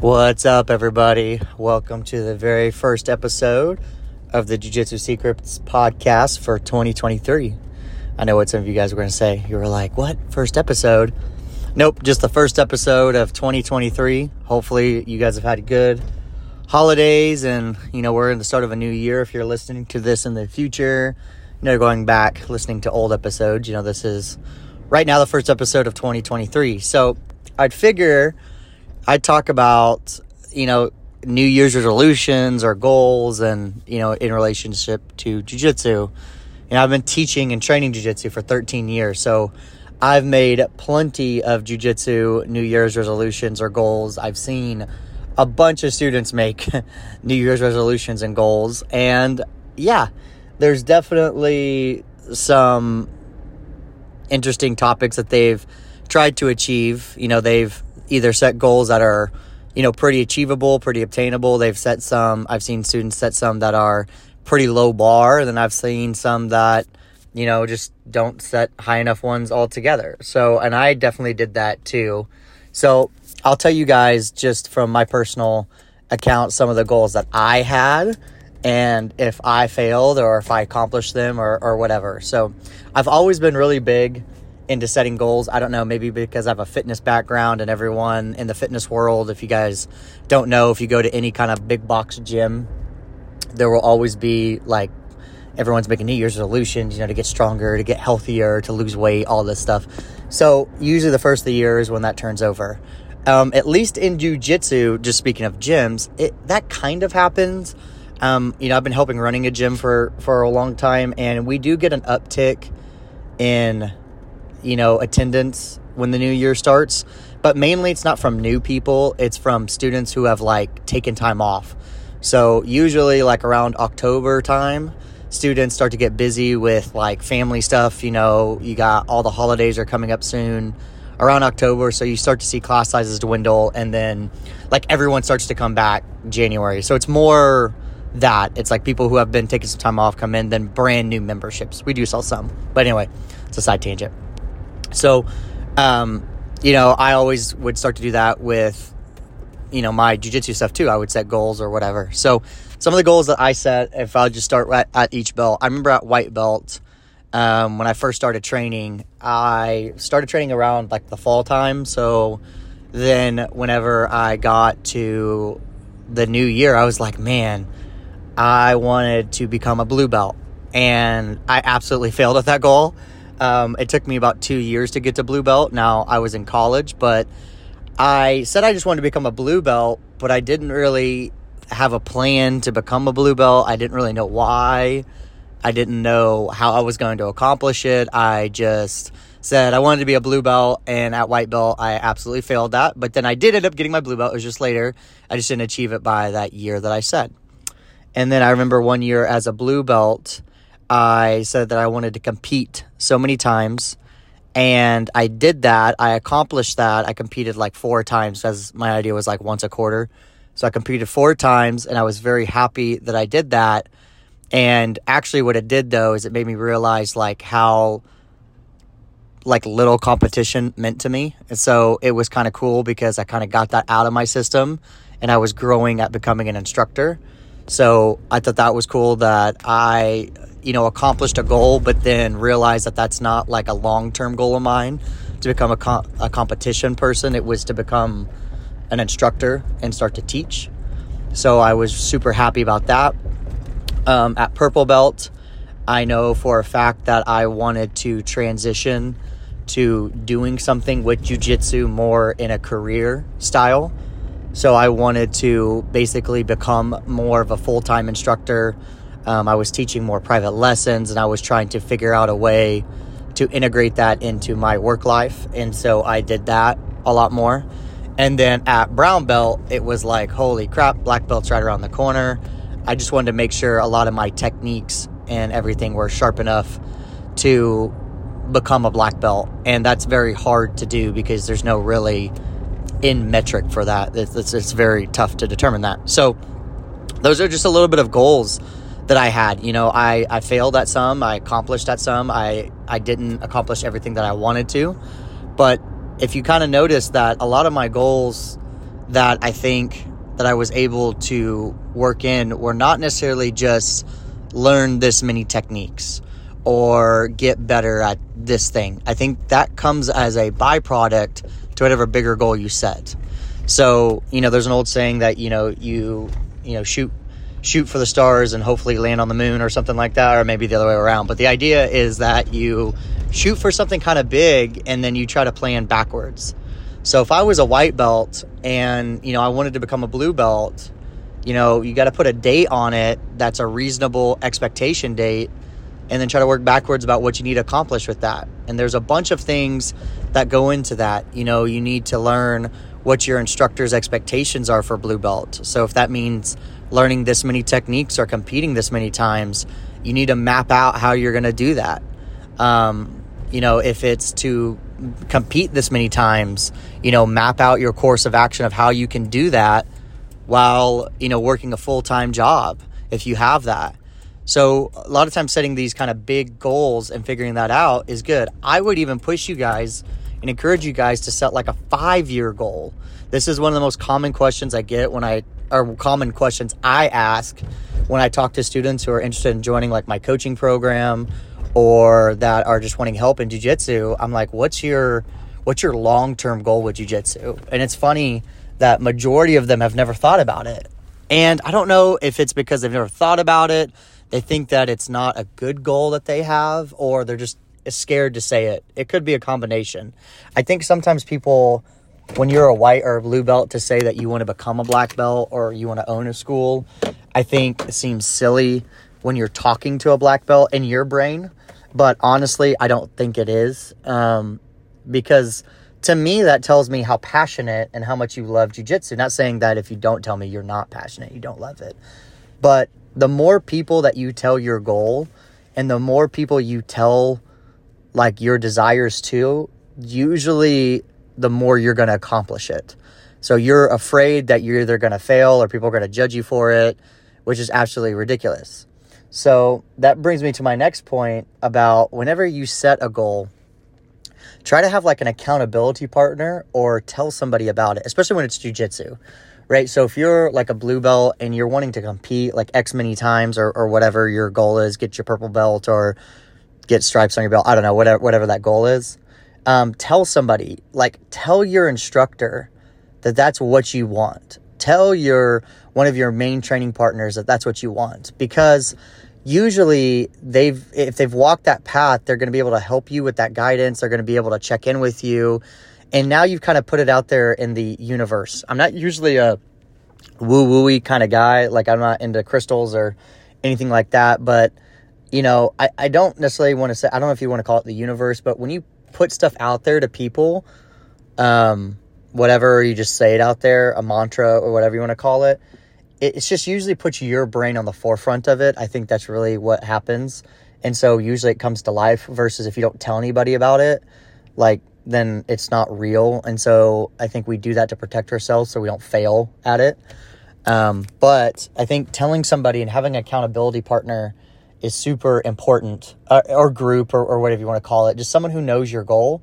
What's up, everybody? Welcome to the very first episode of the Jiu Jitsu Secrets podcast for 2023. I know what some of you guys were going to say. You were like, what? First episode? Nope, just the first episode of 2023. Hopefully, you guys have had good holidays and, you know, we're in the start of a new year. If you're listening to this in the future, you know, going back, listening to old episodes, you know, this is right now the first episode of 2023. So I'd figure I talk about, you know, New Year's resolutions or goals and, you know, in relationship to jujitsu. Know, I've been teaching and training jujitsu for 13 years. So I've made plenty of jujitsu New Year's resolutions or goals. I've seen a bunch of students make New Year's resolutions and goals. And yeah, there's definitely some interesting topics that they've tried to achieve. You know, they've either set goals that are, you know, pretty achievable, pretty obtainable. They've set some, I've seen students set some that are pretty low bar. And then I've seen some that, you know, just don't set high enough ones altogether. So, and I definitely did that too. So I'll tell you guys just from my personal account some of the goals that I had and if I failed or if I accomplished them or, or whatever. So I've always been really big into setting goals. I don't know, maybe because I have a fitness background and everyone in the fitness world, if you guys don't know, if you go to any kind of big box gym, there will always be like everyone's making New Year's resolutions, you know, to get stronger, to get healthier, to lose weight, all this stuff. So usually the first of the year is when that turns over. Um, at least in jujitsu, just speaking of gyms, it that kind of happens. Um, you know, I've been helping running a gym for for a long time, and we do get an uptick in you know, attendance when the new year starts. But mainly it's not from new people, it's from students who have like taken time off. So usually like around October time, students start to get busy with like family stuff, you know, you got all the holidays are coming up soon around October, so you start to see class sizes dwindle and then like everyone starts to come back January. So it's more that it's like people who have been taking some time off come in than brand new memberships. We do sell some. But anyway, it's a side tangent. So, um, you know, I always would start to do that with, you know, my jujitsu stuff too. I would set goals or whatever. So, some of the goals that I set, if I'll just start at, at each belt, I remember at white belt, um, when I first started training, I started training around like the fall time. So, then whenever I got to the new year, I was like, man, I wanted to become a blue belt. And I absolutely failed at that goal. Um, it took me about two years to get to blue belt. Now I was in college, but I said I just wanted to become a blue belt, but I didn't really have a plan to become a blue belt. I didn't really know why. I didn't know how I was going to accomplish it. I just said I wanted to be a blue belt, and at white belt, I absolutely failed that. But then I did end up getting my blue belt. It was just later. I just didn't achieve it by that year that I said. And then I remember one year as a blue belt, I said that I wanted to compete so many times. And I did that. I accomplished that. I competed like four times because my idea was like once a quarter. So I competed four times and I was very happy that I did that. And actually, what it did though is it made me realize like how like little competition meant to me. And so it was kind of cool because I kind of got that out of my system and I was growing at becoming an instructor. So I thought that was cool that I you know, accomplished a goal, but then realized that that's not like a long term goal of mine to become a, com- a competition person. It was to become an instructor and start to teach. So I was super happy about that. Um, at Purple Belt, I know for a fact that I wanted to transition to doing something with jujitsu more in a career style. So I wanted to basically become more of a full time instructor um, I was teaching more private lessons and I was trying to figure out a way to integrate that into my work life. And so I did that a lot more. And then at brown belt, it was like, holy crap, black belt's right around the corner. I just wanted to make sure a lot of my techniques and everything were sharp enough to become a black belt. And that's very hard to do because there's no really in metric for that. It's, it's, it's very tough to determine that. So those are just a little bit of goals that I had. You know, I, I failed at some, I accomplished at some, I, I didn't accomplish everything that I wanted to. But if you kind of notice that a lot of my goals that I think that I was able to work in were not necessarily just learn this many techniques or get better at this thing. I think that comes as a byproduct to whatever bigger goal you set. So, you know, there's an old saying that, you know, you, you know, shoot shoot for the stars and hopefully land on the moon or something like that or maybe the other way around. But the idea is that you shoot for something kind of big and then you try to plan backwards. So if I was a white belt and, you know, I wanted to become a blue belt, you know, you got to put a date on it that's a reasonable expectation date and then try to work backwards about what you need to accomplish with that. And there's a bunch of things that go into that. You know, you need to learn what your instructor's expectations are for blue belt. So if that means learning this many techniques or competing this many times, you need to map out how you're going to do that. Um, you know, if it's to compete this many times, you know, map out your course of action of how you can do that while, you know, working a full time job if you have that. So, a lot of times setting these kind of big goals and figuring that out is good. I would even push you guys and encourage you guys to set like a five year goal. This is one of the most common questions I get when I, or common questions I ask when I talk to students who are interested in joining like my coaching program or that are just wanting help in jiu-jitsu. I'm like what's your what's your long-term goal with jiu-jitsu? And it's funny that majority of them have never thought about it. And i don't know if it's because they've never thought about it they think that it's not a good goal that they have or they're just scared to say it. It could be a combination. I think sometimes people when you're a white or a blue belt to say that you want to become a black belt or you want to own a school i think it seems silly when you're talking to a black belt in your brain but honestly, I don't think it is. Um, because to me, that tells me how passionate and how much you love jujitsu. Not saying that if you don't tell me you're not passionate, you don't love it. But the more people that you tell your goal and the more people you tell like your desires to, usually the more you're going to accomplish it. So you're afraid that you're either going to fail or people are going to judge you for it, which is absolutely ridiculous. So that brings me to my next point about whenever you set a goal, try to have like an accountability partner or tell somebody about it, especially when it's jujitsu, right? So if you're like a blue belt and you're wanting to compete like X many times or, or whatever your goal is, get your purple belt or get stripes on your belt, I don't know, whatever, whatever that goal is, um, tell somebody, like tell your instructor that that's what you want. Tell your one of your main training partners that that's what you want. Because usually they've if they've walked that path they're going to be able to help you with that guidance. They're going to be able to check in with you. And now you've kind of put it out there in the universe. I'm not usually a woo wooey kind of guy. Like i'm not into crystals or anything like that. But you know i, I don't necessarily want to say i don't know if you want to call it the universe but when you put stuff out there to people um whatever you just say it out there a mantra or whatever you want to call it it's just usually puts your brain on the forefront of it. I think that's really what happens. And so usually it comes to life versus if you don't tell anybody about it, like then it's not real. And so I think we do that to protect ourselves so we don't fail at it. Um, but I think telling somebody and having an accountability partner is super important, uh, or group, or, or whatever you want to call it. Just someone who knows your goal,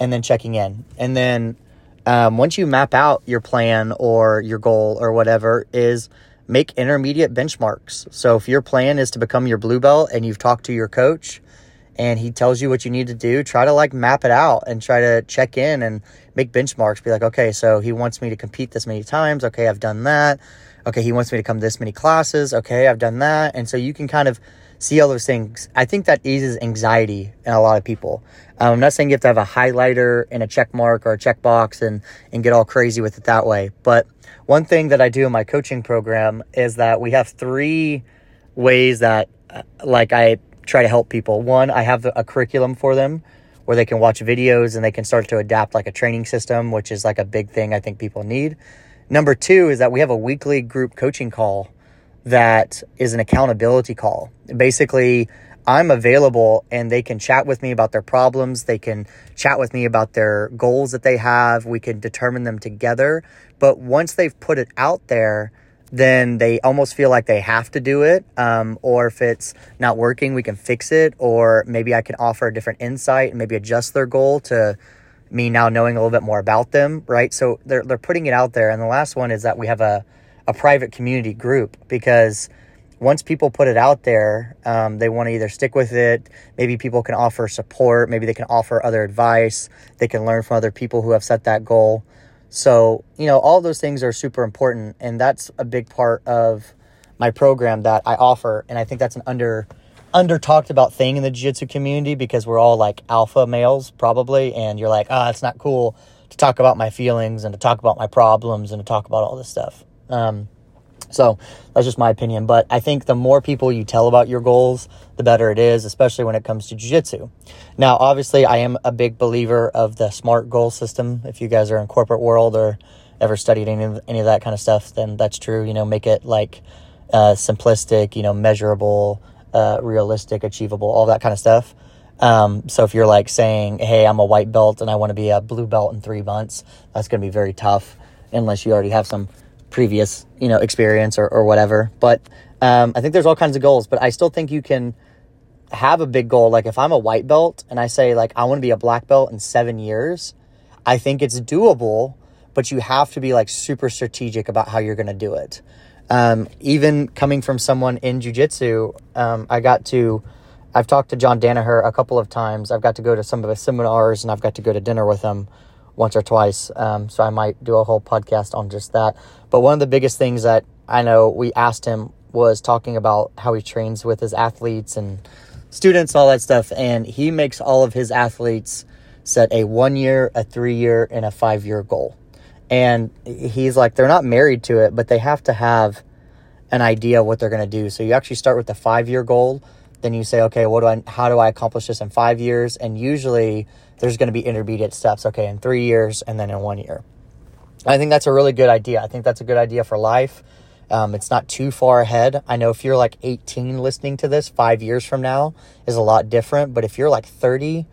and then checking in, and then um, once you map out your plan or your goal or whatever is make intermediate benchmarks. So if your plan is to become your blue belt and you've talked to your coach and he tells you what you need to do try to like map it out and try to check in and make benchmarks. Be like okay so he wants me to compete this many times. Okay i've done that. Okay he wants me to come this many classes. Okay i've done that. And so you can kind of see all those things. I think that eases anxiety in a lot of people. Um, I'm not saying you have to have a highlighter and a check mark or a checkbox and, and get all crazy with it that way. But one thing that I do in my coaching program is that we have three ways that, uh, like, I try to help people. One, I have a curriculum for them where they can watch videos and they can start to adapt like a training system, which is like a big thing I think people need. Number two is that we have a weekly group coaching call that is an accountability call. Basically, I'm available and they can chat with me about their problems. They can chat with me about their goals that they have. We can determine them together. But once they've put it out there, then they almost feel like they have to do it. Um, or if it's not working, we can fix it. Or maybe I can offer a different insight and maybe adjust their goal to me now knowing a little bit more about them, right? So they're they're putting it out there. And the last one is that we have a a private community group because once people put it out there, um, they want to either stick with it. Maybe people can offer support. Maybe they can offer other advice. They can learn from other people who have set that goal. So, you know, all those things are super important. And that's a big part of my program that I offer. And I think that's an under under talked about thing in the jiu-jitsu community because we're all like alpha males probably and you're like ah oh, it's not cool to talk about my feelings and to talk about my problems and to talk about all this stuff um, so that's just my opinion. But i think the more people you tell about your goals the better it is especially when it comes to jiu-jitsu. Now obviously i am a big believer of the smart goal system. If you guys are in corporate world or ever studied any of, any of that kind of stuff then that's true. You know make it like uh, simplistic you know measurable uh, realistic, achievable, all that kind of stuff. Um, so if you're like saying, "Hey, I'm a white belt and I want to be a blue belt in three months," that's going to be very tough unless you already have some previous, you know, experience or, or whatever. But um, I think there's all kinds of goals, but I still think you can have a big goal. Like if I'm a white belt and I say like I want to be a black belt in seven years, I think it's doable, but you have to be like super strategic about how you're going to do it. Um, even coming from someone in jujitsu, um, I got to, I've talked to John Danaher a couple of times. I've got to go to some of his seminars and I've got to go to dinner with him once or twice. Um, so I might do a whole podcast on just that. But one of the biggest things that I know we asked him was talking about how he trains with his athletes and students, all that stuff. And he makes all of his athletes set a one year, a three year, and a five year goal. And he's like, they're not married to it, but they have to have an idea of what they're going to do. So you actually start with the five year goal. Then you say, okay, what do I, how do I accomplish this in five years? And usually there's going to be intermediate steps. Okay, in three years and then in one year. I think that's a really good idea. I think that's a good idea for life. Um, it's not too far ahead. I know if you're like 18 listening to this, five years from now is a lot different. But if you're like 30,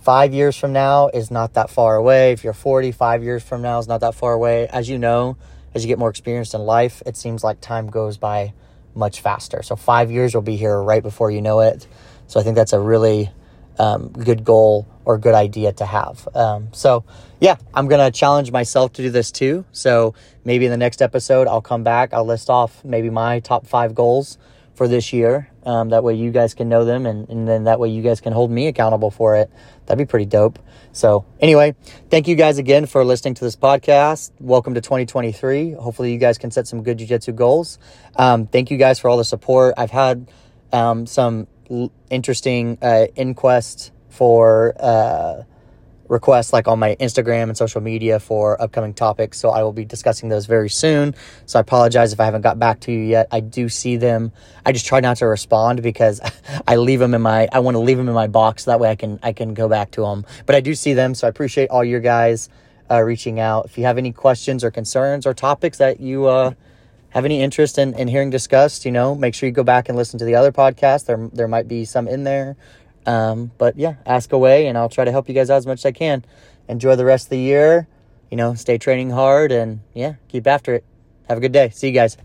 five years from now is not that far away. If you're 40, five years from now is not that far away. As you know, as you get more experienced in life, it seems like time goes by much faster. So five years will be here right before you know it. So I think that's a really um, good goal or good idea to have. Um, so yeah, I'm gonna challenge myself to do this too. So maybe in the next episode, I'll come back. I'll list off maybe my top five goals for this year. Um, that way you guys can know them and, and then that way you guys can hold me accountable for it. That'd be pretty dope. So, anyway, thank you guys again for listening to this podcast. Welcome to 2023. Hopefully, you guys can set some good jiu-jitsu goals. Um, thank you guys for all the support. I've had um, some l- interesting uh, inquest for. Uh, requests like on my Instagram and social media for upcoming topics. So I will be discussing those very soon. So I apologize if I haven't got back to you yet. I do see them. I just try not to respond because I leave them in my I want to leave them in my box that way I can I can go back to them. But I do see them, so I appreciate all your guys uh, reaching out. If you have any questions or concerns or topics that you uh, have any interest in, in hearing discussed, you know, make sure you go back and listen to the other podcast. There there might be some in there um, but yeah, ask away and I'll try to help you guys out as much as I can. Enjoy the rest of the year. You know, stay training hard and yeah, keep after it. Have a good day. See you guys.